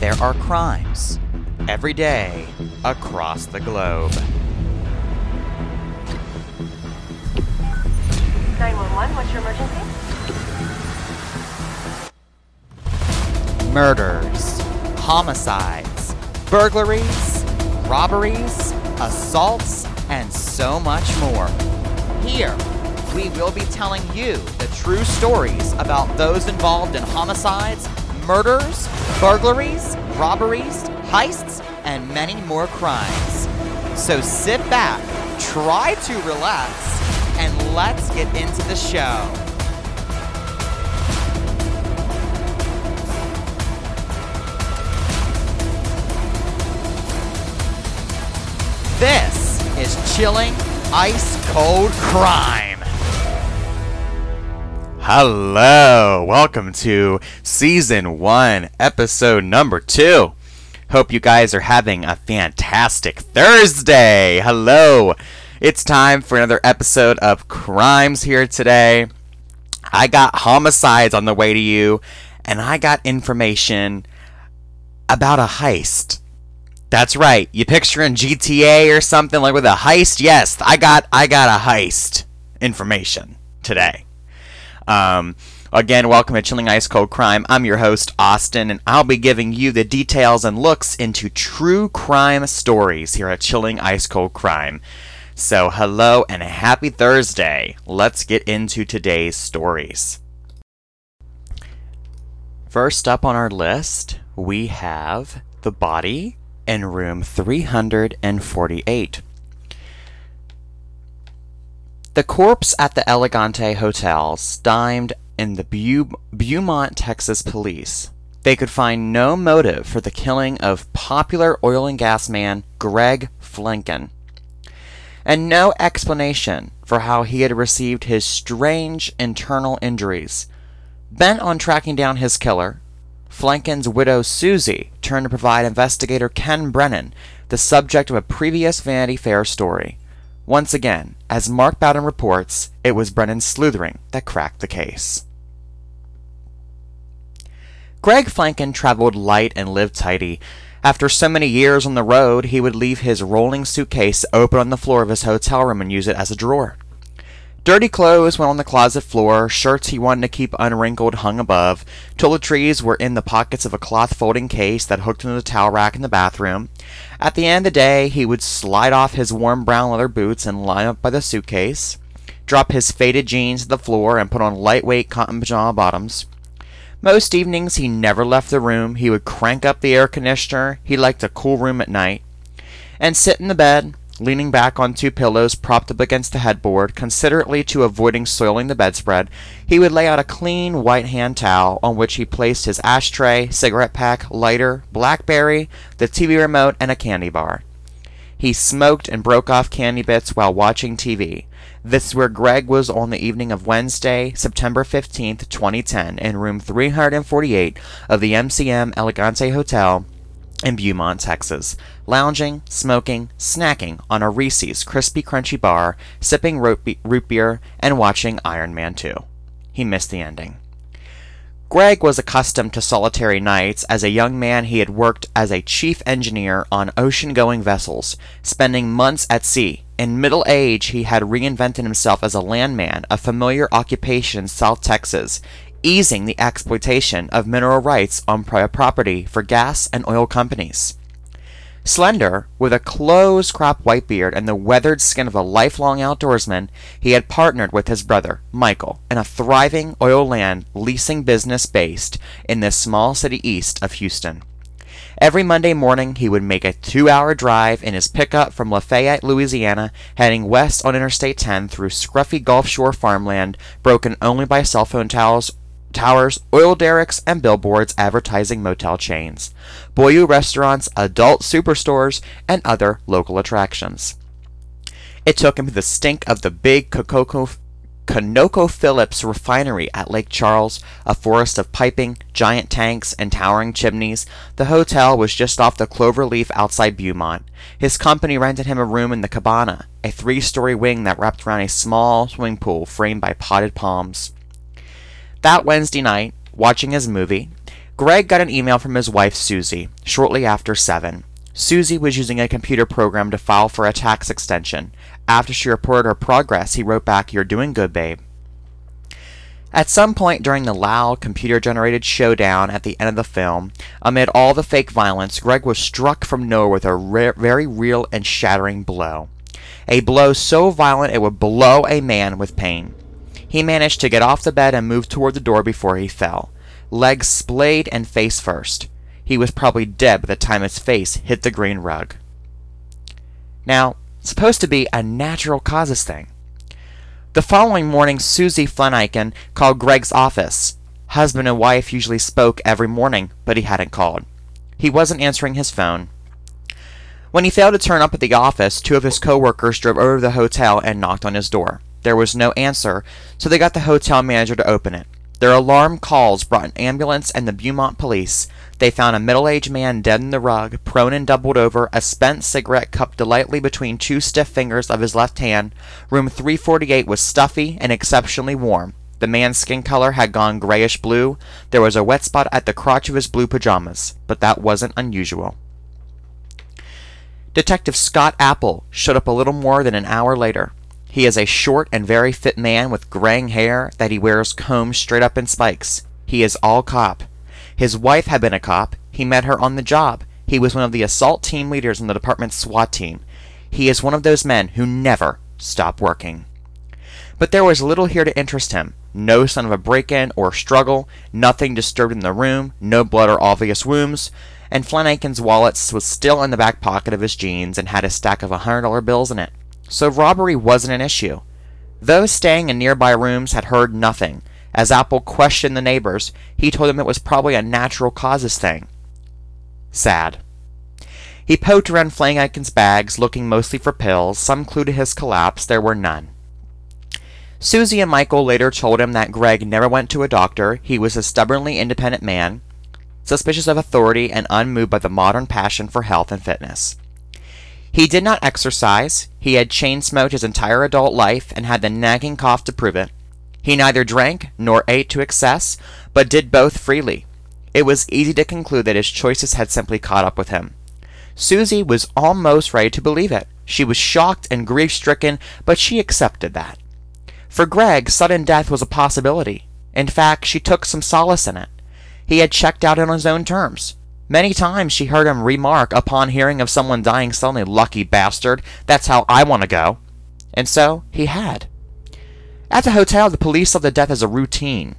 There are crimes every day across the globe. 911, what's your emergency? Murders, homicides, burglaries, robberies, assaults, and so much more. Here, we will be telling you the true stories about those involved in homicides, murders, burglaries, robberies, heists, and many more crimes. So sit back, try to relax, and let's get into the show. This is Chilling Ice Cold Crime. Hello, welcome to season one, episode number two. Hope you guys are having a fantastic Thursday. Hello, it's time for another episode of Crimes here today. I got homicides on the way to you, and I got information about a heist. That's right. You picturing GTA or something like with a heist? Yes, I got I got a heist information today. Um, again, welcome to Chilling Ice Cold Crime. I'm your host Austin, and I'll be giving you the details and looks into true crime stories here at Chilling Ice Cold Crime. So, hello and a happy Thursday. Let's get into today's stories. First up on our list, we have the body in room 348. The corpse at the Elegante Hotel stymied in the Beaumont, Texas police. They could find no motive for the killing of popular oil and gas man Greg Fleniken, and no explanation for how he had received his strange internal injuries. Bent on tracking down his killer, Fleniken's widow Susie turned to provide investigator Ken Brennan the subject of a previous Vanity Fair story. Once again, as Mark Bowden reports, it was Brennan's sleuthering that cracked the case. Greg Fleniken traveled light and lived tidy. After so many years on the road, he would leave his rolling suitcase open on the floor of his hotel room and use it as a drawer. Dirty clothes went on the closet floor, shirts he wanted to keep unwrinkled hung above, toiletries were in the pockets of a cloth folding case that hooked into the towel rack in the bathroom. At the end of the day, he would slide off his warm brown leather boots and line up by the suitcase, drop his faded jeans to the floor, and put on lightweight cotton pajama bottoms. Most evenings he never left the room. He would crank up the air conditioner. He liked a cool room at night. And sit in the bed, leaning back on two pillows propped up against the headboard, considerately to avoiding soiling the bedspread, he would lay out a clean white hand towel on which he placed his ashtray, cigarette pack, lighter, Blackberry, the TV remote, and a candy bar. He smoked and broke off candy bits while watching TV. This is where Greg was on the evening of Wednesday, September 15th, 2010, in room 348 of the MCM Elegante Hotel in Beaumont, Texas, lounging, smoking, snacking on a Reese's crispy crunchy bar, sipping root beer, and watching Iron Man 2. He missed the ending. Greg was accustomed to solitary nights. As a young man, he had worked as a chief engineer on ocean going vessels, spending months at sea. In middle age, he had reinvented himself as a landman, a familiar occupation in South Texas, easing the exploitation of mineral rights on private property for gas and oil companies. Slender, with a close cropped white beard and the weathered skin of a lifelong outdoorsman, he had partnered with his brother, Michael, in a thriving oil land leasing business based in the small city east of Houston. Every Monday morning, he would make a two hour drive in his pickup from Lafayette, Louisiana, heading west on Interstate 10 through scruffy Gulf Shore farmland broken only by cell phone towers towers, oil derricks, and billboards advertising motel chains, bayou restaurants, adult superstores, and other local attractions. It took him to the stink of the big Cococo, ConocoPhillips refinery at Lake Charles, a forest of piping, giant tanks, and towering chimneys. The hotel was just off the Cloverleaf outside Beaumont. His company rented him a room in the cabana, a three story wing that wrapped around a small swimming pool framed by potted palms. That Wednesday night, watching his movie, Greg got an email from his wife, Susie, shortly after 7. Susie was using a computer program to file for a tax extension. After she reported her progress, he wrote back, You're doing good, babe. At some point during the loud, computer generated showdown at the end of the film, amid all the fake violence, Greg was struck from nowhere with a re- very real and shattering blow. A blow so violent it would blow a man with pain. He managed to get off the bed and move toward the door before he fell, legs splayed and face first. He was probably dead by the time his face hit the green rug. Now, supposed to be a natural causes thing. The following morning, Susie Fleniken called Greg's office. Husband and wife usually spoke every morning, but he hadn't called. He wasn't answering his phone. When he failed to turn up at the office, two of his coworkers drove over to the hotel and knocked on his door. There was no answer, so they got the hotel manager to open it. Their alarm calls brought an ambulance and the Beaumont police. They found a middle aged man dead in the rug, prone and doubled over, a spent cigarette cupped delightfly between two stiff fingers of his left hand. Room 348 was stuffy and exceptionally warm. The man's skin color had gone grayish blue. There was a wet spot at the crotch of his blue pajamas, but that wasn't unusual. Detective Scott Apple showed up a little more than an hour later. He is a short and very fit man with graying hair that he wears combed straight up in spikes. He is all cop. His wife had been a cop. He met her on the job. He was one of the assault team leaders in the department's SWAT team. He is one of those men who never stop working. But there was little here to interest him. No sign of a break in or struggle, nothing disturbed in the room, no blood or obvious wounds, and Fleniken's wallet was still in the back pocket of his jeans and had a stack of $100 bills in it so robbery wasn't an issue. Those staying in nearby rooms had heard nothing. As Apple questioned the neighbors, he told them it was probably a natural causes thing. Sad. He poked around Fleniken's bags, looking mostly for pills. Some clue to his collapse, there were none. Susie and Michael later told him that Greg never went to a doctor. He was a stubbornly independent man, suspicious of authority and unmoved by the modern passion for health and fitness. He did not exercise. He had chain smoked his entire adult life and had the nagging cough to prove it. He neither drank nor ate to excess, but did both freely. It was easy to conclude that his choices had simply caught up with him. Susie was almost ready to believe it. She was shocked and grief stricken, but she accepted that. For Greg, sudden death was a possibility. In fact, she took some solace in it. He had checked out on his own terms. Many times she heard him remark upon hearing of someone dying suddenly, lucky bastard, that's how I want to go. And so he had. At the hotel, the police saw the death as a routine.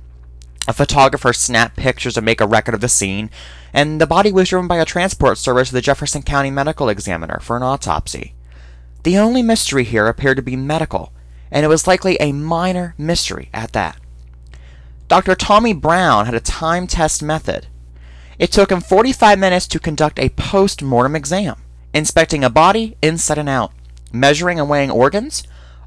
A photographer snapped pictures to make a record of the scene, and the body was driven by a transport service to the Jefferson County Medical Examiner for an autopsy. The only mystery here appeared to be medical, and it was likely a minor mystery at that. Dr. Tommy Brown had a time test method it took him 45 minutes to conduct a post mortem exam, inspecting a body inside and out, measuring and weighing organs,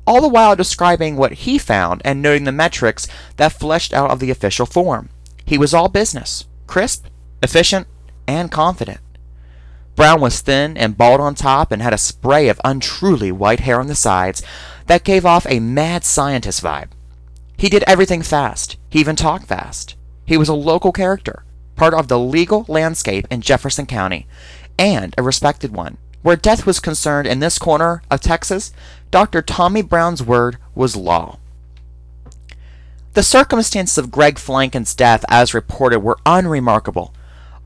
all the while describing what he found and noting the metrics that fleshed out of the official form. He was all business, crisp, efficient, and confident. Brown was thin and bald on top and had a spray of untruly white hair on the sides that gave off a mad scientist vibe. He did everything fast. He even talked fast. He was a local character, part of the legal landscape in Jefferson County, and a respected one. Where death was concerned in this corner of Texas, Dr. Tommy Brown's word was law. The circumstances of Greg Fleniken's death, as reported, were unremarkable.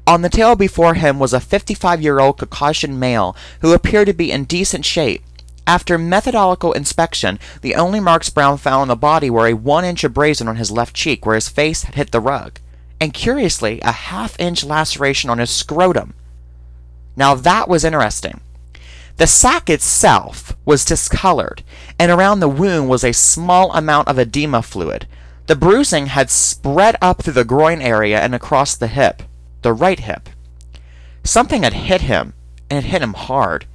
On the table before him was a 55 year old Caucasian male who appeared to be in decent shape. After methodical inspection, the only marks Brown found on the body were a one inch abrasion on his left cheek where his face had hit the rug and curiously, a half inch laceration on his scrotum. Now that was interesting. The sac itself was discolored, and around the wound was a small amount of edema fluid. The bruising had spread up through the groin area and across the hip, the right hip. Something had hit him, and it hit him hard.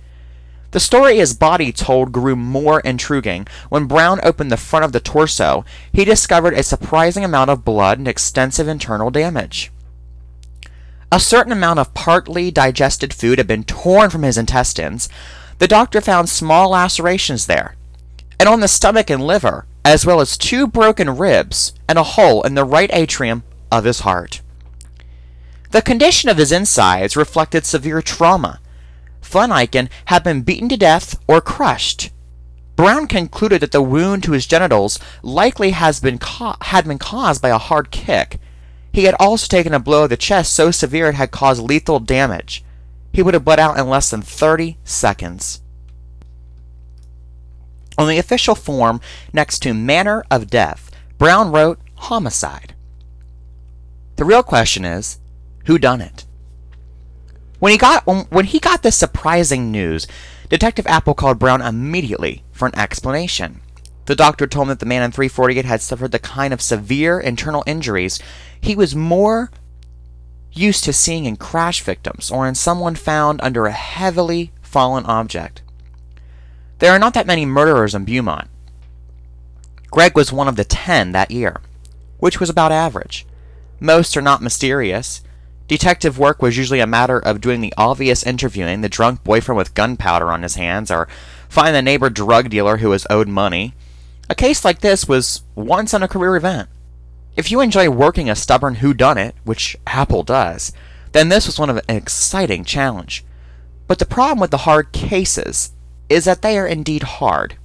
The story his body told grew more intriguing. When Brown opened the front of the torso, he discovered a surprising amount of blood and extensive internal damage. A certain amount of partly digested food had been torn from his intestines. The doctor found small lacerations there, and on the stomach and liver, as well as two broken ribs and a hole in the right atrium of his heart. The condition of his insides reflected severe trauma. Eycken had been beaten to death or crushed. Brown concluded that the wound to his genitals likely has been had been caused by a hard kick. He had also taken a blow to the chest so severe it had caused lethal damage. He would have bled out in less than 30 seconds. On the official form next to manner of death, Brown wrote homicide. The real question is, who done it? When he got when he got this surprising news, Detective Apple called Brown immediately for an explanation. The doctor told him that the man in 348 had suffered the kind of severe internal injuries he was more used to seeing in crash victims or in someone found under a heavily fallen object. There are not that many murderers in Beaumont. Greg was one of the ten that year, which was about average. Most are not mysterious. Detective work was usually a matter of doing the obvious interviewing, the drunk boyfriend with gunpowder on his hands, or find the neighbor drug dealer who was owed money. A case like this was once in a career event. If you enjoy working a stubborn whodunit, which Apple does, then this was one of an exciting challenge. But the problem with the hard cases is that they are indeed hard.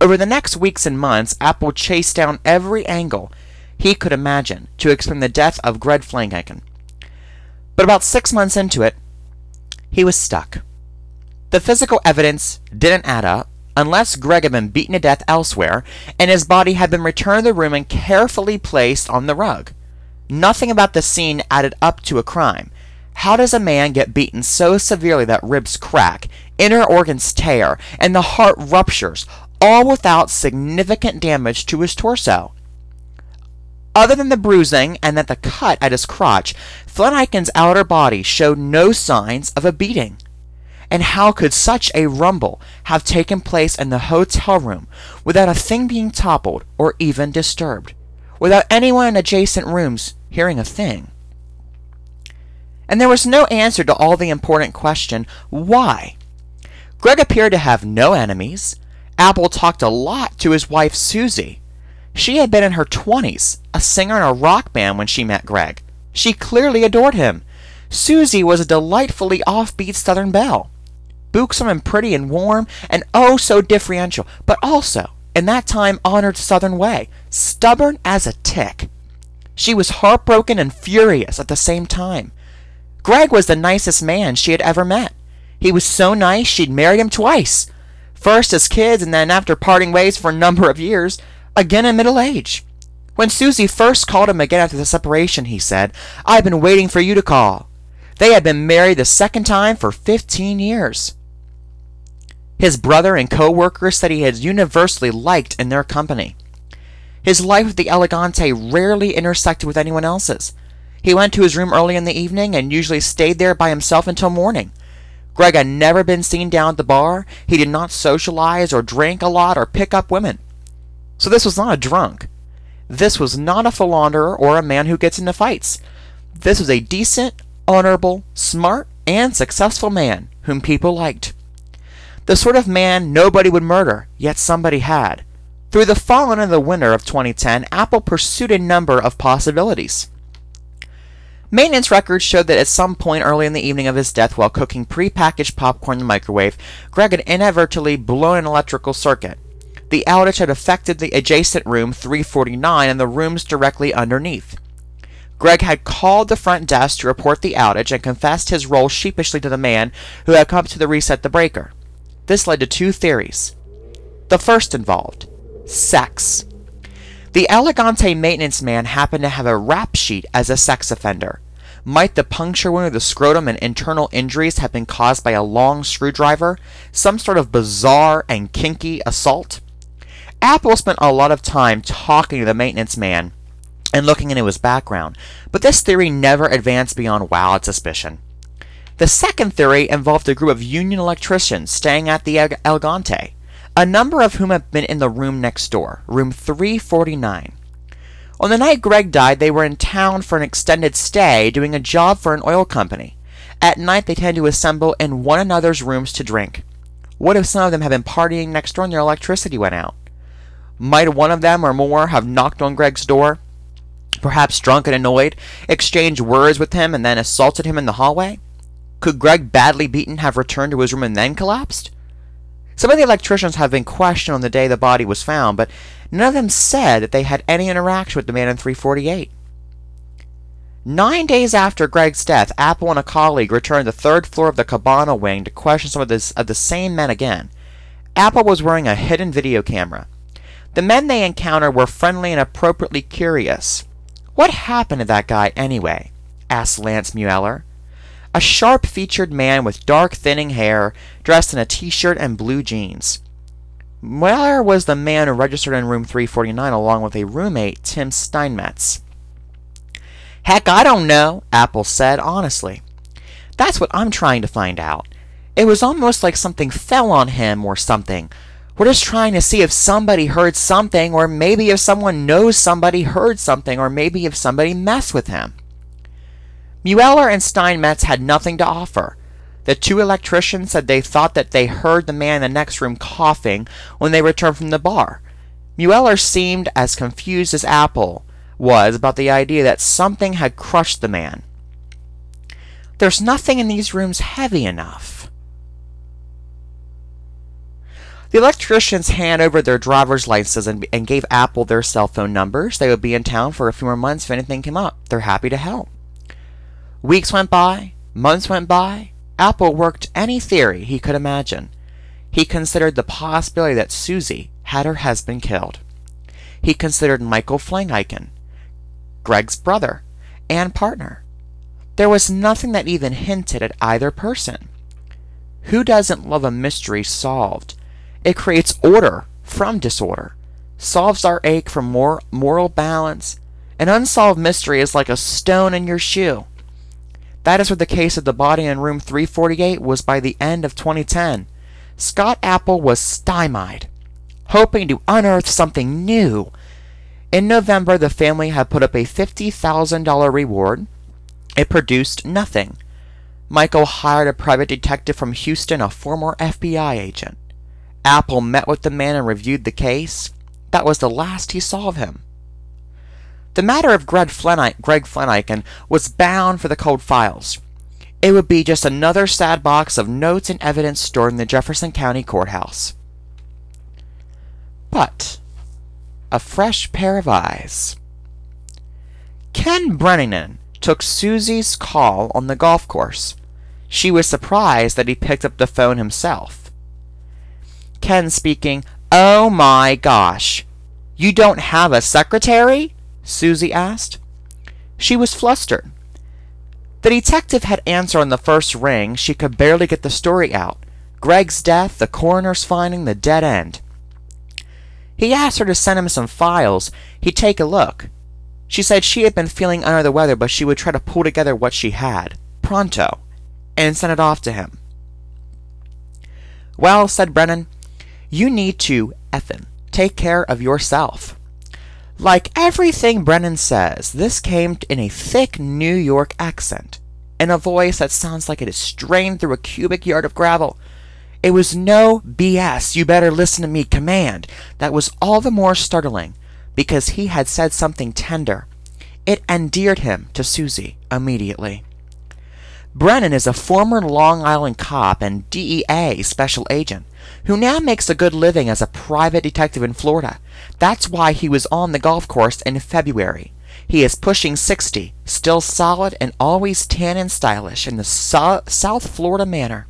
Over the next weeks and months, Apple chased down every angle he could imagine to explain the death of Greg Eycken. But about six months into it, he was stuck. The physical evidence didn't add up unless Greg had been beaten to death elsewhere and his body had been returned to the room and carefully placed on the rug. Nothing about the scene added up to a crime. How does a man get beaten so severely that ribs crack, inner organs tear, and the heart ruptures, all without significant damage to his torso? Other than the bruising and that the cut at his crotch, Eycken's outer body showed no signs of a beating. And how could such a rumble have taken place in the hotel room without a thing being toppled or even disturbed? Without anyone in adjacent rooms hearing a thing? And there was no answer to all the important question why? Greg appeared to have no enemies. Apple talked a lot to his wife Susie. She had been in her 20s, a singer in a rock band when she met Greg. She clearly adored him. Susie was a delightfully offbeat Southern belle buxom and pretty and warm, and oh so differential, but also, in that time honored Southern way, stubborn as a tick. She was heartbroken and furious at the same time. Greg was the nicest man she had ever met. He was so nice she'd married him twice. First as kids, and then after parting ways for a number of years, again in middle age. When Susie first called him again after the separation, he said, I've been waiting for you to call. They had been married the second time for 15 years. His brother and co workers said he had universally liked in their company. His life with the Elegante rarely intersected with anyone else's. He went to his room early in the evening and usually stayed there by himself until morning. Greg had never been seen down at the bar. He did not socialize or drink a lot or pick up women. So this was not a drunk. This was not a philanderer or a man who gets into fights. This was a decent, honorable, smart, and successful man whom people liked. The sort of man nobody would murder, yet somebody had. Through the fall and the winter of 2010, Apple pursued a number of possibilities. Maintenance records showed that at some point early in the evening of his death, while cooking prepackaged popcorn in the microwave, Greg had inadvertently blown an electrical circuit. The outage had affected the adjacent room 349 and the rooms directly underneath. Greg had called the front desk to report the outage and confessed his role sheepishly to the man who had come to reset the breaker. This led to two theories. The first involved sex. The Elegante maintenance man happened to have a rap sheet as a sex offender. Might the puncture wound of the scrotum and internal injuries have been caused by a long screwdriver? Some sort of bizarre and kinky assault? Apple spent a lot of time talking to the maintenance man and looking into his background, but this theory never advanced beyond wild suspicion. The second theory involved a group of union electricians staying at the Elegante, a number of whom have been in the room next door, room 349. On the night Greg died, they were in town for an extended stay doing a job for an oil company. At night, they tend to assemble in one another's rooms to drink. What if some of them had been partying next door and their electricity went out? Might one of them or more have knocked on Greg's door? perhaps drunk and annoyed, exchanged words with him and then assaulted him in the hallway? Could Greg, badly beaten, have returned to his room and then collapsed? Some of the electricians have been questioned on the day the body was found, but none of them said that they had any interaction with the man in 348. Nine days after Greg's death, Apple and a colleague returned to the third floor of the Cabana wing to question some of, this, of the same men again. Apple was wearing a hidden video camera. The men they encountered were friendly and appropriately curious. What happened to that guy anyway? asked Lance Mueller. A sharp featured man with dark thinning hair, dressed in a t shirt and blue jeans. Mueller was the man who registered in room 349 along with a roommate, Tim Steinmetz. Heck, I don't know, Apple said honestly. That's what I'm trying to find out. It was almost like something fell on him or something. We're just trying to see if somebody heard something, or maybe if someone knows somebody heard something, or maybe if somebody messed with him. Mueller and Steinmetz had nothing to offer. The two electricians said they thought that they heard the man in the next room coughing when they returned from the bar. Mueller seemed as confused as Apple, was about the idea that something had crushed the man. There's nothing in these rooms heavy enough. The electricians hand over their driver's licenses and, and gave Apple their cell phone numbers. They would be in town for a few more months if anything came up. They're happy to help. Weeks went by, months went by. Apple worked any theory he could imagine. He considered the possibility that Susie had her husband killed. He considered Michael Fleniken, Greg's brother, and partner. There was nothing that even hinted at either person. Who doesn't love a mystery solved? It creates order from disorder, solves our ache for more moral balance. An unsolved mystery is like a stone in your shoe. That is what the case of the body in room 348 was by the end of 2010. Scott Apple was stymied, hoping to unearth something new in November, the family had put up a $50,000 reward. It produced nothing. Michael hired a private detective from Houston, a former FBI agent. Apple met with the man and reviewed the case. That was the last he saw of him. The matter of Greg, Fleniken was bound for the cold files. It would be just another sad box of notes and evidence stored in the Jefferson County Courthouse. But a fresh pair of eyes. Ken Brennan took Susie's call on the golf course. She was surprised that he picked up the phone himself. Ken speaking, Oh my gosh. You don't have a secretary? Susie asked. She was flustered. The detective had answered on the first ring. She could barely get the story out. Greg's death, the coroner's finding, the dead end. He asked her to send him some files. He'd take a look. She said she had been feeling under the weather, but she would try to pull together what she had, pronto, and send it off to him. Well, said Brennan, you need to, effin, take care of yourself. Like everything Brennan says, this came in a thick New York accent, in a voice that sounds like it is strained through a cubic yard of gravel. It was no BS, you better listen to me command. That was all the more startling because he had said something tender. It endeared him to Susie immediately. Brennan is a former Long Island cop and DEA special agent who now makes a good living as a private detective in Florida. That's why he was on the golf course in February. He is pushing 60, still solid and always tan and stylish in the so- South Florida manner.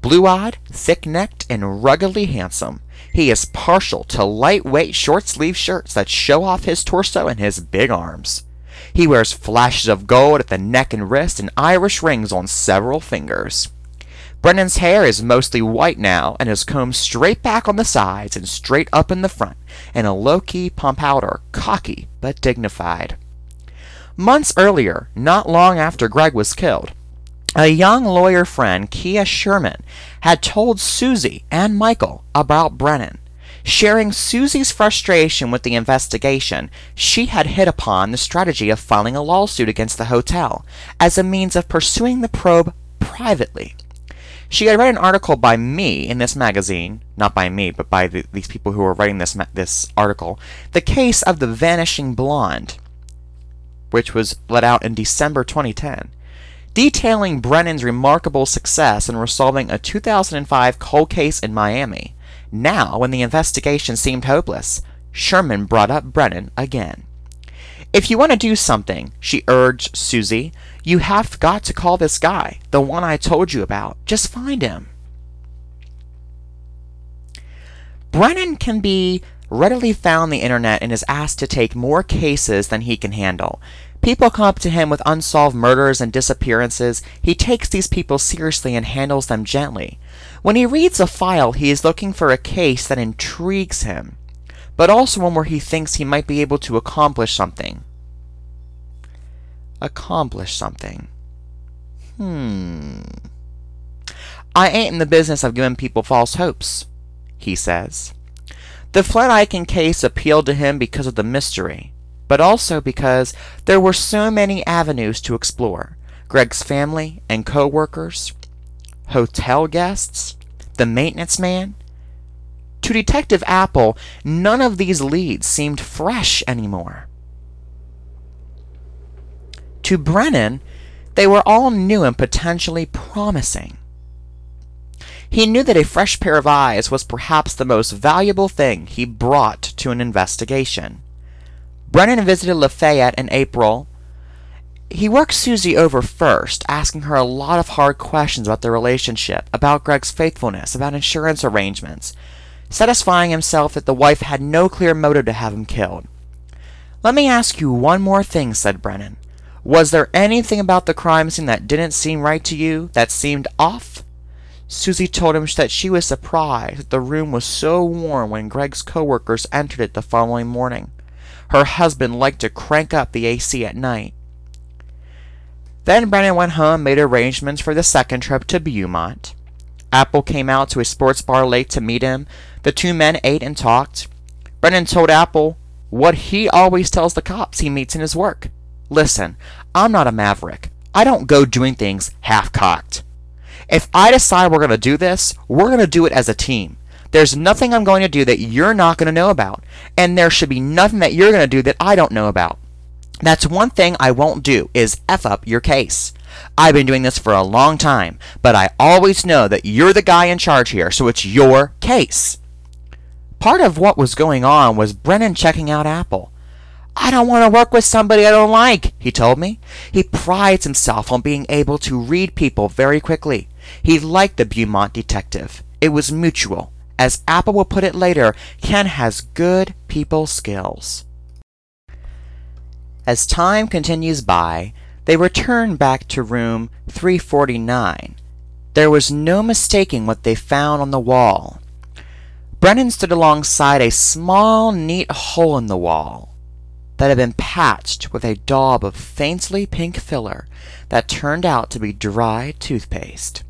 Blue eyed, thick necked, and ruggedly handsome, he is partial to lightweight short sleeve shirts that show off his torso and his big arms. He wears flashes of gold at the neck and wrist and Irish rings on several fingers. Brennan's hair is mostly white now and is combed straight back on the sides and straight up in the front in a low key pompadour, cocky but dignified. Months earlier, not long after Greg was killed, a young lawyer friend, Kia Sherman, had told Susie and Michael about Brennan. Sharing Susie's frustration with the investigation, she had hit upon the strategy of filing a lawsuit against the hotel as a means of pursuing the probe privately. She had read an article by me in this magazine, not by me, but by the, these people who were writing this this article, the case of the vanishing blonde. which was let out in December 2010, detailing Brennan's remarkable success in resolving a 2005 cold case in Miami. Now, when the investigation seemed hopeless, Sherman brought up Brennan again. If you want to do something, she urged Susie, you have got to call this guy, the one I told you about. Just find him. Brennan can be readily found on the internet and is asked to take more cases than he can handle. People come up to him with unsolved murders and disappearances. He takes these people seriously and handles them gently. When he reads a file, he is looking for a case that intrigues him, but also one where he thinks he might be able to accomplish something. Accomplish something. Hmm. I ain't in the business of giving people false hopes, he says. The Fleniken case appealed to him because of the mystery, but also because there were so many avenues to explore. Greg's family and co-workers, hotel guests, the maintenance man. To Detective Apple, none of these leads seemed fresh anymore. To Brennan, they were all new and potentially promising. He knew that a fresh pair of eyes was perhaps the most valuable thing he brought to an investigation. Brennan visited Lafayette in April. He worked Susie over first, asking her a lot of hard questions about their relationship, about Greg's faithfulness, about insurance arrangements, satisfying himself that the wife had no clear motive to have him killed. Let me ask you one more thing, said Brennan. Was there anything about the crime scene that didn't seem right to you, that seemed off? Susie told him that she was surprised that the room was so warm when Greg's coworkers entered it the following morning. Her husband liked to crank up the AC at night. Then Brennan went home made arrangements for the second trip to Beaumont. Apple came out to a sports bar late to meet him. The two men ate and talked. Brennan told Apple what he always tells the cops he meets in his work. Listen, I'm not a maverick. I don't go doing things half cocked. If I decide we're going to do this, we're going to do it as a team. There's nothing I'm going to do that you're not going to know about, and there should be nothing that you're going to do that I don't know about. That's one thing I won't do is F up your case. I've been doing this for a long time, but I always know that you're the guy in charge here, so it's your case. Part of what was going on was Brennan checking out Apple. I don't want to work with somebody I don't like, he told me. He prides himself on being able to read people very quickly. He liked the Beaumont detective. It was mutual. As Apple will put it later, Ken has good people skills. As time continues by, they return back to room 349. There was no mistaking what they found on the wall. Brennan stood alongside a small, neat hole in the wall that had been patched with a daub of faintly pink filler that turned out to be dry toothpaste.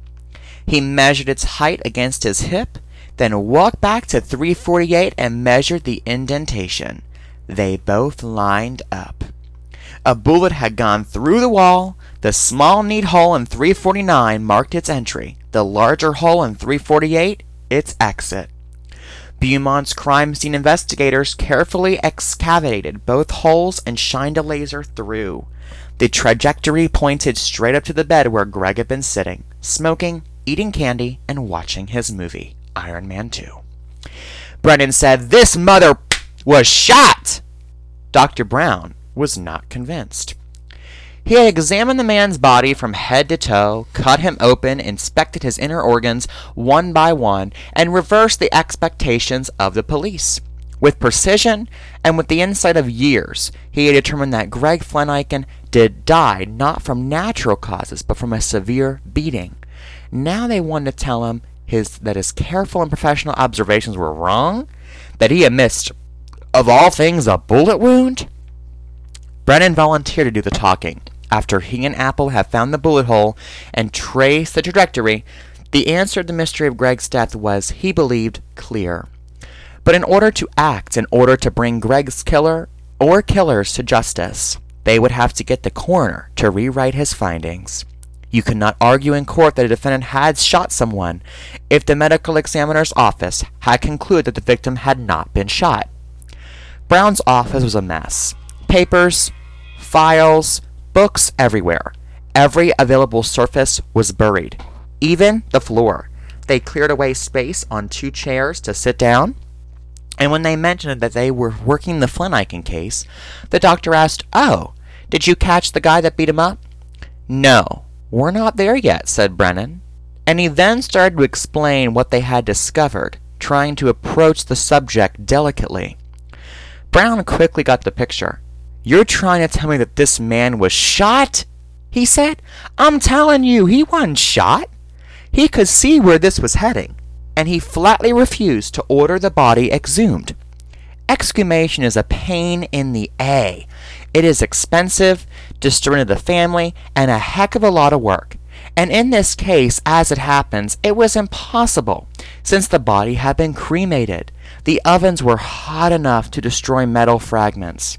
He measured its height against his hip, then walked back to 348 and measured the indentation. They both lined up. A bullet had gone through the wall. The small, neat hole in 349 marked its entry. The larger hole in 348, its exit. Beaumont's crime scene investigators carefully excavated both holes and shined a laser through. The trajectory pointed straight up to the bed where Greg had been sitting, smoking eating candy, and watching his movie, Iron Man 2. Brennan said, This mother was shot! Dr. Brown was not convinced. He had examined the man's body from head to toe, cut him open, inspected his inner organs one by one, and reversed the expectations of the police. With precision and with the insight of years, he had determined that Greg Fleniken did die not from natural causes, but from a severe beating. Now they wanted to tell him his that his careful and professional observations were wrong, that he had missed, of all things, a bullet wound. Brennan volunteered to do the talking. After he and Apple had found the bullet hole and traced the trajectory, the answer to the mystery of Greg's death was, he believed, clear. But in order to act, in order to bring Greg's killer or killers to justice, they would have to get the coroner to rewrite his findings. You cannot argue in court that a defendant had shot someone if the medical examiner's office had concluded that the victim had not been shot. Brown's office was a mess. Papers, files, books everywhere. Every available surface was buried, even the floor. They cleared away space on two chairs to sit down. And when they mentioned that they were working the Fleniken case, the doctor asked, Oh, did you catch the guy that beat him up? No, we're not there yet, said Brennan. And he then started to explain what they had discovered, trying to approach the subject delicately. Brown quickly got the picture. You're trying to tell me that this man was shot? He said. I'm telling you, he wasn't shot. He could see where this was heading, and he flatly refused to order the body exhumed. Exhumation is a pain in the A. It is expensive, to the family, and a heck of a lot of work. And in this case, as it happens, it was impossible, since the body had been cremated. The ovens were hot enough to destroy metal fragments.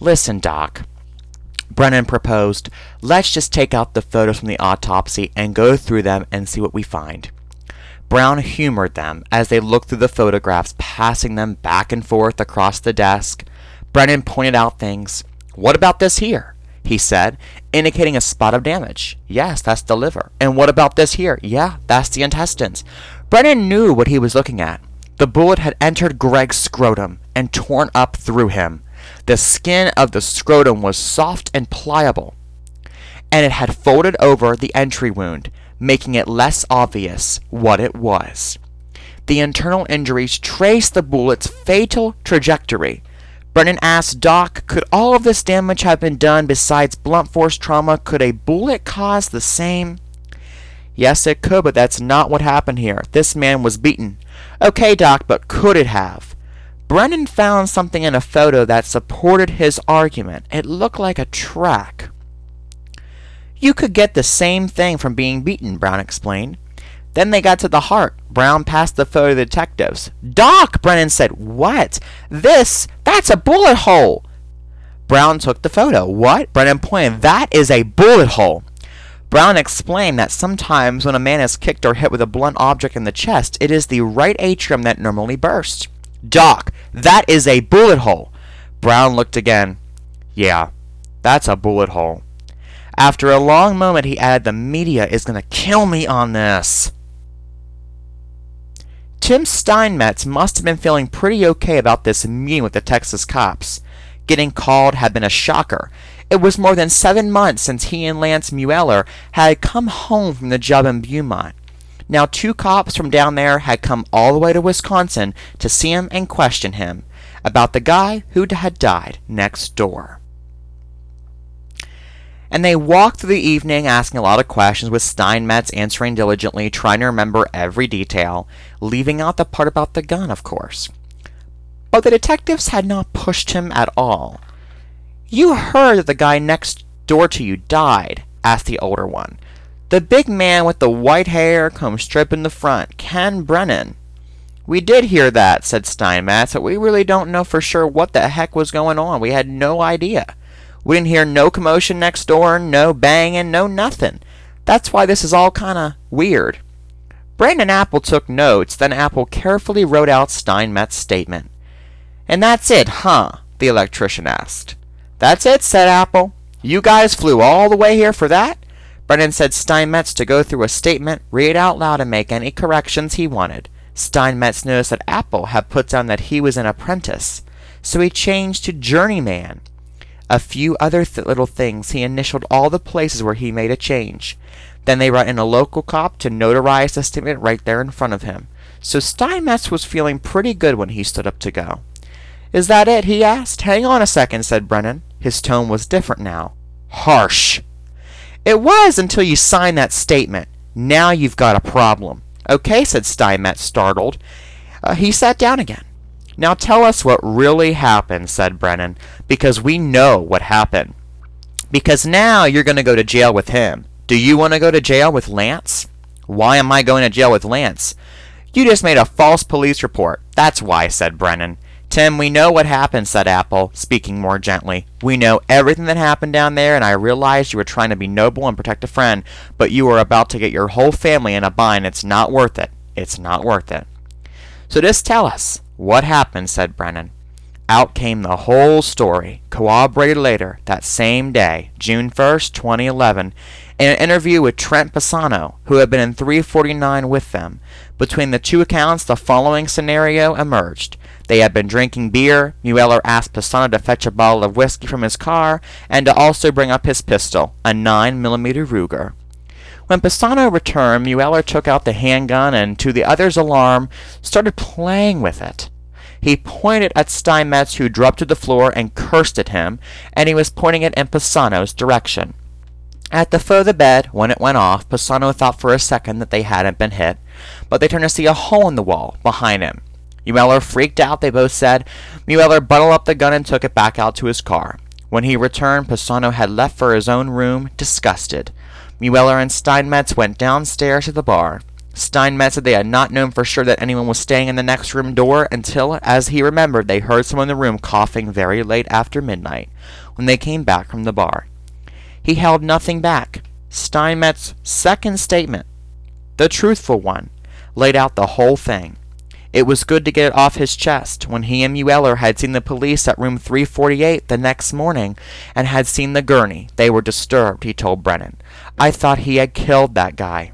Listen, Doc, Brennan proposed, let's just take out the photos from the autopsy and go through them and see what we find. Brown humored them as they looked through the photographs, passing them back and forth across the desk. Brennan pointed out things. What about this here? He said, indicating a spot of damage. Yes, that's the liver. And what about this here? Yeah, that's the intestines. Brennan knew what he was looking at. The bullet had entered Greg's scrotum and torn up through him. The skin of the scrotum was soft and pliable, and it had folded over the entry wound, making it less obvious what it was. The internal injuries traced the bullet's fatal trajectory. Brennan asked Doc, could all of this damage have been done besides blunt force trauma? Could a bullet cause the same? Yes, it could, but that's not what happened here. This man was beaten. Okay, Doc, but could it have? Brennan found something in a photo that supported his argument. It looked like a track. You could get the same thing from being beaten, Brown explained. Then they got to the heart. Brown passed the photo to the detectives. Doc, Brennan said, What? This? That's a bullet hole. Brown took the photo. What? Brennan pointed. That is a bullet hole. Brown explained that sometimes when a man is kicked or hit with a blunt object in the chest, it is the right atrium that normally bursts. Doc, that is a bullet hole. Brown looked again. Yeah, that's a bullet hole. After a long moment, he added, The media is going to kill me on this. Tim Steinmetz must have been feeling pretty okay about this meeting with the Texas cops. Getting called had been a shocker. It was more than seven months since he and Lance Mueller had come home from the job in Beaumont. Now, two cops from down there had come all the way to Wisconsin to see him and question him about the guy who had died next door. And they walked through the evening asking a lot of questions, with Steinmetz answering diligently, trying to remember every detail, leaving out the part about the gun, of course. But the detectives had not pushed him at all. You heard that the guy next door to you died, asked the older one. The big man with the white hair comes straight in the front, Ken Brennan. We did hear that, said Steinmetz, but we really don't know for sure what the heck was going on. We had no idea. We didn't hear no commotion next door, no banging, no nothing. That's why this is all kinda weird. Brandon Apple took notes, then Apple carefully wrote out Steinmetz's statement. And that's it, huh? the electrician asked. That's it, said Apple. You guys flew all the way here for that? Brennan said Steinmetz to go through a statement, read it out loud, and make any corrections he wanted. Steinmetz noticed that Apple had put down that he was an apprentice, so he changed to journeyman. A few other th- little things, he initialed all the places where he made a change. Then they brought in a local cop to notarize the statement right there in front of him. So Steinmetz was feeling pretty good when he stood up to go. Is that it? he asked. Hang on a second, said Brennan. His tone was different now. Harsh. It was until you signed that statement. Now you've got a problem. Okay, said Steinmetz, startled. Uh, he sat down again. Now tell us what really happened, said Brennan, because we know what happened. Because now you're going to go to jail with him. Do you want to go to jail with Lance? Why am I going to jail with Lance? You just made a false police report. That's why, said Brennan. Tim, we know what happened, said Apple, speaking more gently. We know everything that happened down there, and I realized you were trying to be noble and protect a friend, but you were about to get your whole family in a bind. It's not worth it. It's not worth it. So just tell us, what happened, said Brennan. out came the whole story, corroborated later that same day, June 1st, 2011, in an interview with Trent Pisano, who had been in 349 with them. Between the two accounts, the following scenario emerged. They had been drinking beer. Mueller asked Pisano to fetch a bottle of whiskey from his car and to also bring up his pistol, a 9mm Ruger. When Pisano returned, Mueller took out the handgun and, to the other's alarm, started playing with it. He pointed at Steinmetz, who dropped to the floor and cursed at him, and he was pointing it in Pisano's direction. At the foot of the bed, when it went off, Pisano thought for a second that they hadn't been hit, but they turned to see a hole in the wall behind him. Mueller freaked out, they both said. Mueller bundled up the gun and took it back out to his car. When he returned, Pisano had left for his own room, disgusted. Mueller and Steinmetz went downstairs to the bar. Steinmetz said they had not known for sure that anyone was staying in the next room door until, as he remembered, they heard someone in the room coughing very late after midnight when they came back from the bar. He held nothing back. Steinmetz's second statement, the truthful one, laid out the whole thing. It was good to get it off his chest when he and Mueller had seen the police at room 348 the next morning and had seen the gurney. They were disturbed, he told Brennan. I thought he had killed that guy.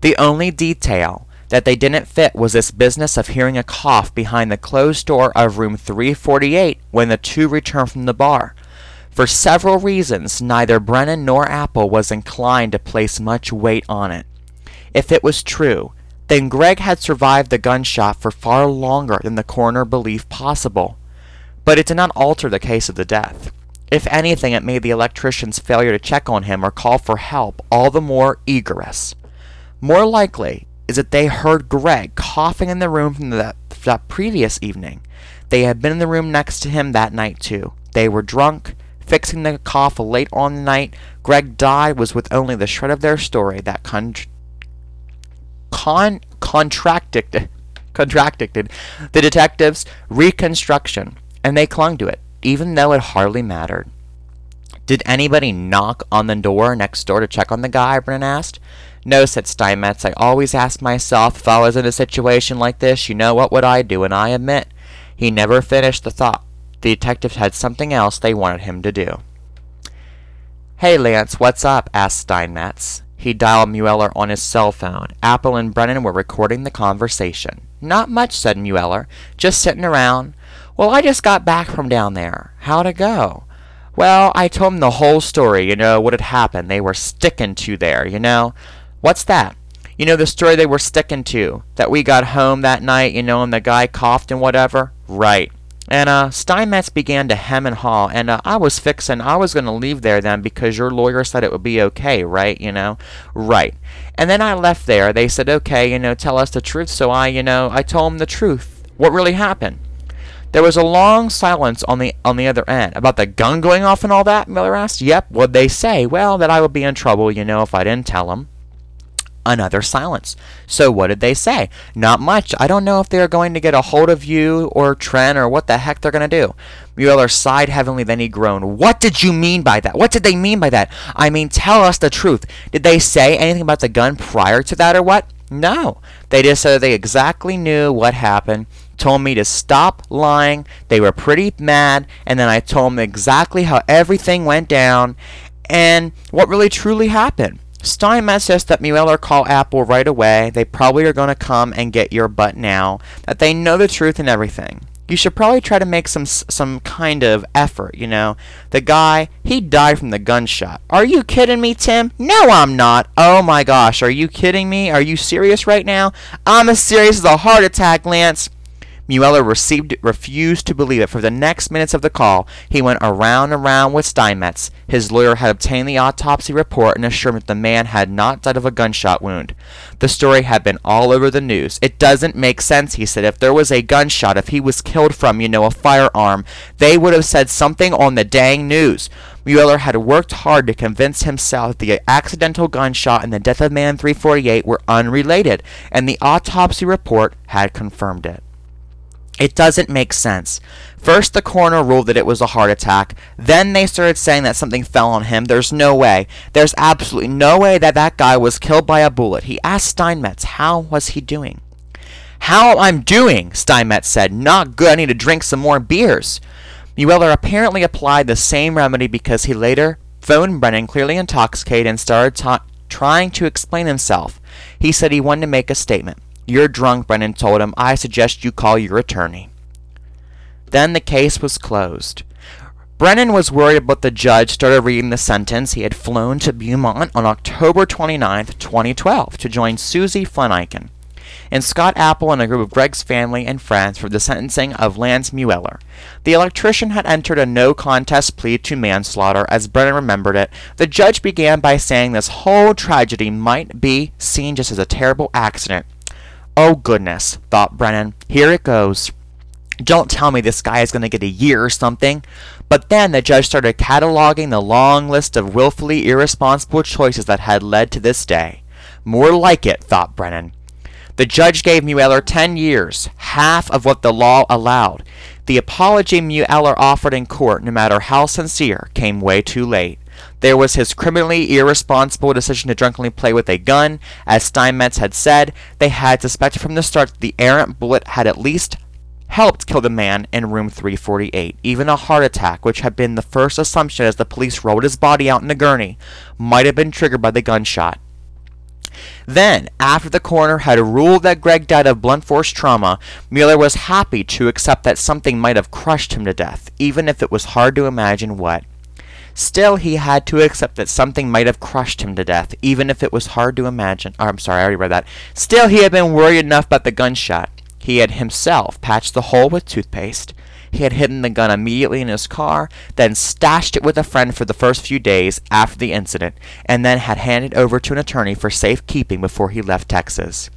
The only detail that they didn't fit was this business of hearing a cough behind the closed door of room 348 when the two returned from the bar. For several reasons, neither Brennan nor Apple was inclined to place much weight on it. If it was true, then Greg had survived the gunshot for far longer than the coroner believed possible. But it did not alter the case of the death. If anything, it made the electrician's failure to check on him or call for help all the more egregious. More likely is that they heard Greg coughing in the room from that, that previous evening. They had been in the room next to him that night too. They were drunk, fixing the cough late on the night Greg died was with only the shred of their story that con- con- contracted contracted the detectives' reconstruction, and they clung to it, even though it hardly mattered. Did anybody knock on the door next door to check on the guy? Brennan asked. No, said Steinmetz. I always ask myself if I was in a situation like this, you know, what would I do? And I admit, he never finished the thought. The detectives had something else they wanted him to do. Hey, Lance, what's up? asked Steinmetz. He dialed Mueller on his cell phone. Apple and Brennan were recording the conversation. Not much, said Mueller. Just sitting around. Well, I just got back from down there. How'd it go? Well, I told them the whole story, you know, what had happened. They were sticking to there, you know. What's that? You know the story they were sticking to. That we got home that night, you know, and the guy coughed and whatever? Right. And uh, Steinmetz began to hem and haw, and uh, I was fixing, I was going to leave there then because your lawyer said it would be okay, right? You know? Right. And then I left there. They said, okay, you know, tell us the truth. So I, you know, I told them the truth. What really happened? There was a long silence on the on the other end. About the gun going off and all that, Miller asked. Yep, what'd they say? Well, that I would be in trouble, you know, if I didn't tell them. Another silence. So what did they say? Not much. I don't know if they're going to get a hold of you or Trent or what the heck they're going to do. Mueller sighed heavily, then he groaned. What did you mean by that? What did they mean by that? I mean, tell us the truth. Did they say anything about the gun prior to that or what? No. They just said they exactly knew what happened, told me to stop lying. They were pretty mad, and then I told them exactly how everything went down and what really truly happened. Steinmetz says that Mueller call Apple right away. They probably are going to come and get your butt now. That they know the truth and everything. You should probably try to make some some kind of effort, you know. The guy, he died from the gunshot. Are you kidding me, Tim? No, I'm not. Oh my gosh, are you kidding me? Are you serious right now? I'm as serious as a heart attack, Lance. Mueller received, refused to believe it. For the next minutes of the call, he went around and around with Steinmetz. His lawyer had obtained the autopsy report and assured him that the man had not died of a gunshot wound. The story had been all over the news. It doesn't make sense, he said. If there was a gunshot, if he was killed from, you know, a firearm, they would have said something on the dang news. Mueller had worked hard to convince himself that the accidental gunshot and the death of man 348 were unrelated, and the autopsy report had confirmed it. It doesn't make sense. First, the coroner ruled that it was a heart attack. Then they started saying that something fell on him. There's no way. There's absolutely no way that that guy was killed by a bullet. He asked Steinmetz, how was he doing? How I'm doing, Steinmetz said. Not good. I need to drink some more beers. Mueller apparently applied the same remedy because he later phoned Brennan clearly intoxicated and started ta- trying to explain himself. He said he wanted to make a statement. You're drunk, Brennan told him. I suggest you call your attorney. Then the case was closed. Brennan was worried about the judge started reading the sentence. He had flown to Beaumont on October 29, 2012, to join Susie Fleniken and Scott Apple and a group of Greg's family and friends for the sentencing of Lance Mueller. The electrician had entered a no contest plea to manslaughter, as Brennan remembered it. The judge began by saying this whole tragedy might be seen just as a terrible accident. Oh goodness, thought Brennan. Here it goes. Don't tell me this guy is going to get a year or something. But then the judge started cataloging the long list of willfully irresponsible choices that had led to this day. More like it, thought Brennan. The judge gave Mueller 10 years, half of what the law allowed. The apology Mueller offered in court, no matter how sincere, came way too late. There was his criminally irresponsible decision to drunkenly play with a gun. As Steinmetz had said, they had suspected from the start that the errant bullet had at least helped kill the man in room 348. Even a heart attack, which had been the first assumption as the police rolled his body out in the gurney, might have been triggered by the gunshot. Then, after the coroner had ruled that Greg died of blunt force trauma, Mueller was happy to accept that something might have crushed him to death, even if it was hard to imagine what. Still, he had to accept that something might have crushed him to death, even if it was hard to imagine. Oh, I'm sorry, I already read that. Still, he had been worried enough about the gunshot. He had himself patched the hole with toothpaste. He had hidden the gun immediately in his car, then stashed it with a friend for the first few days after the incident, and then had handed over to an attorney for safekeeping before he left Texas.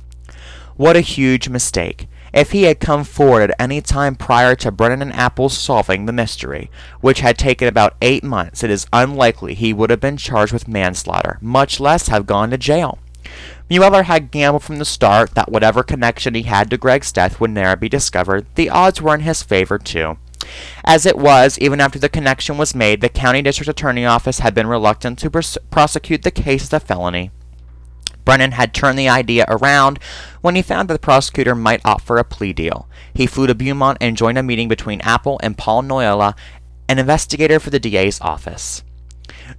What a huge mistake. If he had come forward at any time prior to Brennan and Apple's solving the mystery, which had taken about eight months, it is unlikely he would have been charged with manslaughter, much less have gone to jail. Mueller had gambled from the start that whatever connection he had to Greg's death would never be discovered. The odds were in his favor, too. As it was, even after the connection was made, the county district attorney office had been reluctant to pers- prosecute the case as a felony. Brennan had turned the idea around when he found that the prosecutor might opt for a plea deal. He flew to Beaumont and joined a meeting between Apple and Paul Noyola, an investigator for the DA's office.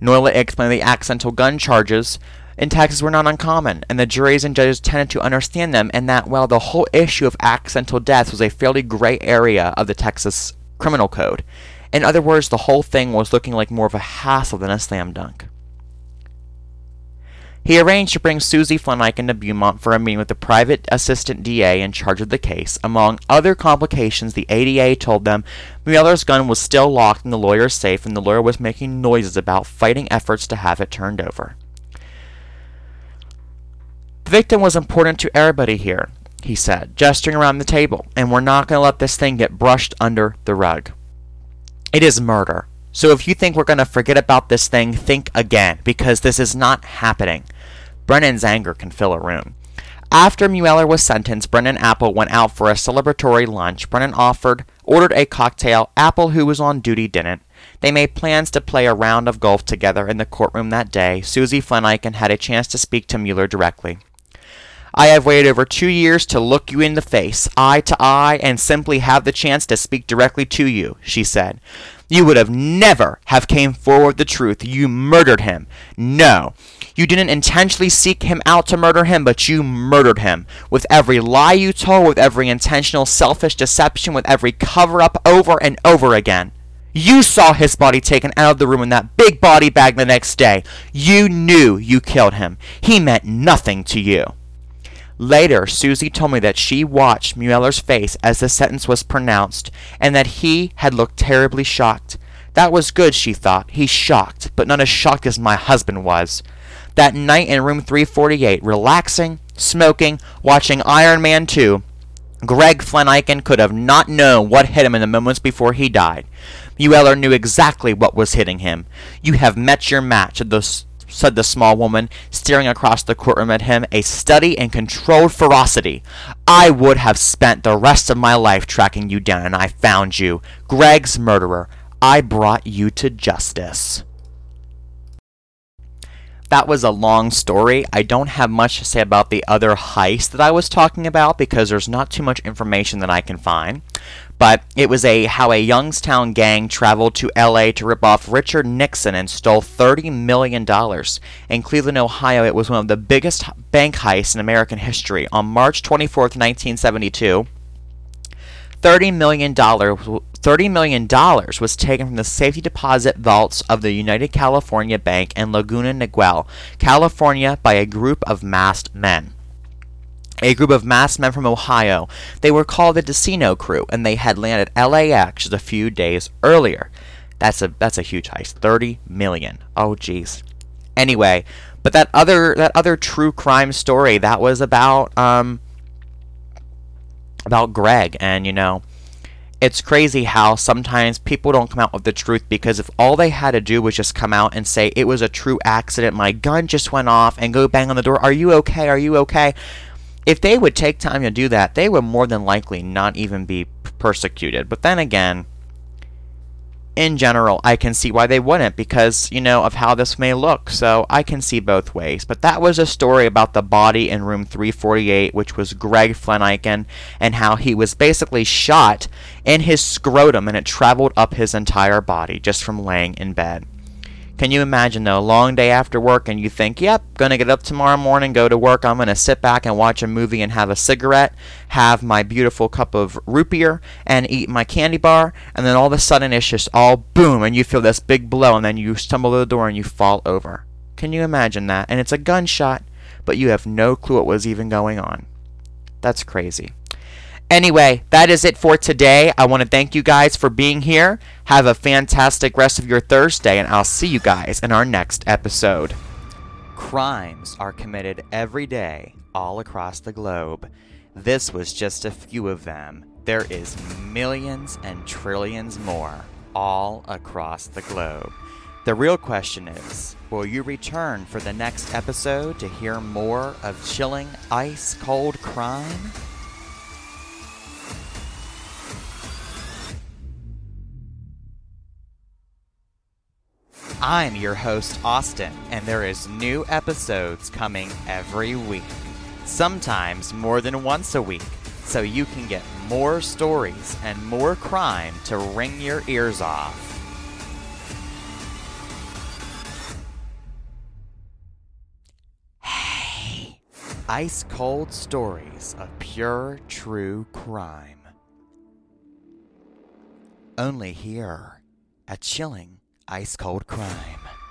Noyola explained the accidental gun charges in Texas were not uncommon, and the juries and judges tended to understand them, and that while the whole issue of accidental deaths was a fairly gray area of the Texas criminal code. In other words, the whole thing was looking like more of a hassle than a slam dunk. He arranged to bring Susie Fleniken to Beaumont for a meeting with the private assistant DA in charge of the case. Among other complications, the ADA told them Mueller's gun was still locked in the lawyer's safe and the lawyer was making noises about fighting efforts to have it turned over. The victim was important to everybody here, he said, gesturing around the table, and we're not going to let this thing get brushed under the rug. It is murder. So if you think we're going to forget about this thing, think again, because this is not happening. Brennan's anger can fill a room. After Mueller was sentenced, Brennan Apple went out for a celebratory lunch. Brennan offered ordered a cocktail. Apple, who was on duty, didn't. They made plans to play a round of golf together in the courtroom that day. Susie Fleniken had a chance to speak to Mueller directly. I have waited over two years to look you in the face, eye to eye, and simply have the chance to speak directly to you, she said. You would have never have came forward the truth. You murdered him. No. You didn't intentionally seek him out to murder him, but you murdered him. With every lie you told, with every intentional selfish deception, with every cover up over and over again. You saw his body taken out of the room in that big body bag the next day. You knew you killed him. He meant nothing to you. Later, Susie told me that she watched Mueller's face as the sentence was pronounced, and that he had looked terribly shocked. That was good, she thought. He's shocked, but not as shocked as my husband was. That night in room 348, relaxing, smoking, watching Iron Man 2, Greg Fleniken could have not known what hit him in the moments before he died. Mueller knew exactly what was hitting him. You have met your match, the said the small woman, staring across the courtroom at him, a study in controlled ferocity. I would have spent the rest of my life tracking you down, and I found you. Greg's murderer. I brought you to justice. That was a long story. I don't have much to say about the other heist that I was talking about because there's not too much information that I can find. But it was a how a Youngstown gang traveled to LA to rip off Richard Nixon and stole $30 million. In Cleveland, Ohio, it was one of the biggest bank heists in American history. On March 24th, 1972, $30 million, $30 million was taken from the safety deposit vaults of the United California Bank in Laguna Niguel, California, by a group of masked men. A group of masked men from Ohio. They were called the Dinsio Crew, and they had landed LAX just a few days earlier. That's a that's a huge heist. Thirty million. Oh jeez. Anyway, but that other that other true crime story that was about um about Greg, and you know, it's crazy how sometimes people don't come out with the truth because if all they had to do was just come out and say it was a true accident, my gun just went off, and go bang on the door, are you okay? Are you okay? If they would take time to do that, they would more than likely not even be persecuted. But then again, in general, I can see why they wouldn't because, you know, of how this may look. So I can see both ways. But that was a story about the body in room 348, which was Greg Flanagan, and how he was basically shot in his scrotum and it traveled up his entire body just from laying in bed. Can you imagine though, a long day after work and you think, yep, gonna get up tomorrow morning, go to work, I'm gonna sit back and watch a movie and have a cigarette, have my beautiful cup of root beer, and eat my candy bar, and then all of a sudden it's just all boom, and you feel this big blow, and then you stumble to the door and you fall over. Can you imagine that? And it's a gunshot, but you have no clue what was even going on. That's crazy. Anyway, that is it for today. I want to thank you guys for being here. Have a fantastic rest of your Thursday, and I'll see you guys in our next episode. Crimes are committed every day all across the globe. This was just a few of them. There is millions and trillions more all across the globe. The real question is will you return for the next episode to hear more of chilling, ice cold crime? I'm your host, Austin, and there is new episodes coming every week. Sometimes more than once a week, so you can get more stories and more crime to ring your ears off. Hey! Ice cold stories of pure, true crime. Only here at Chilling Ice Cold Crime.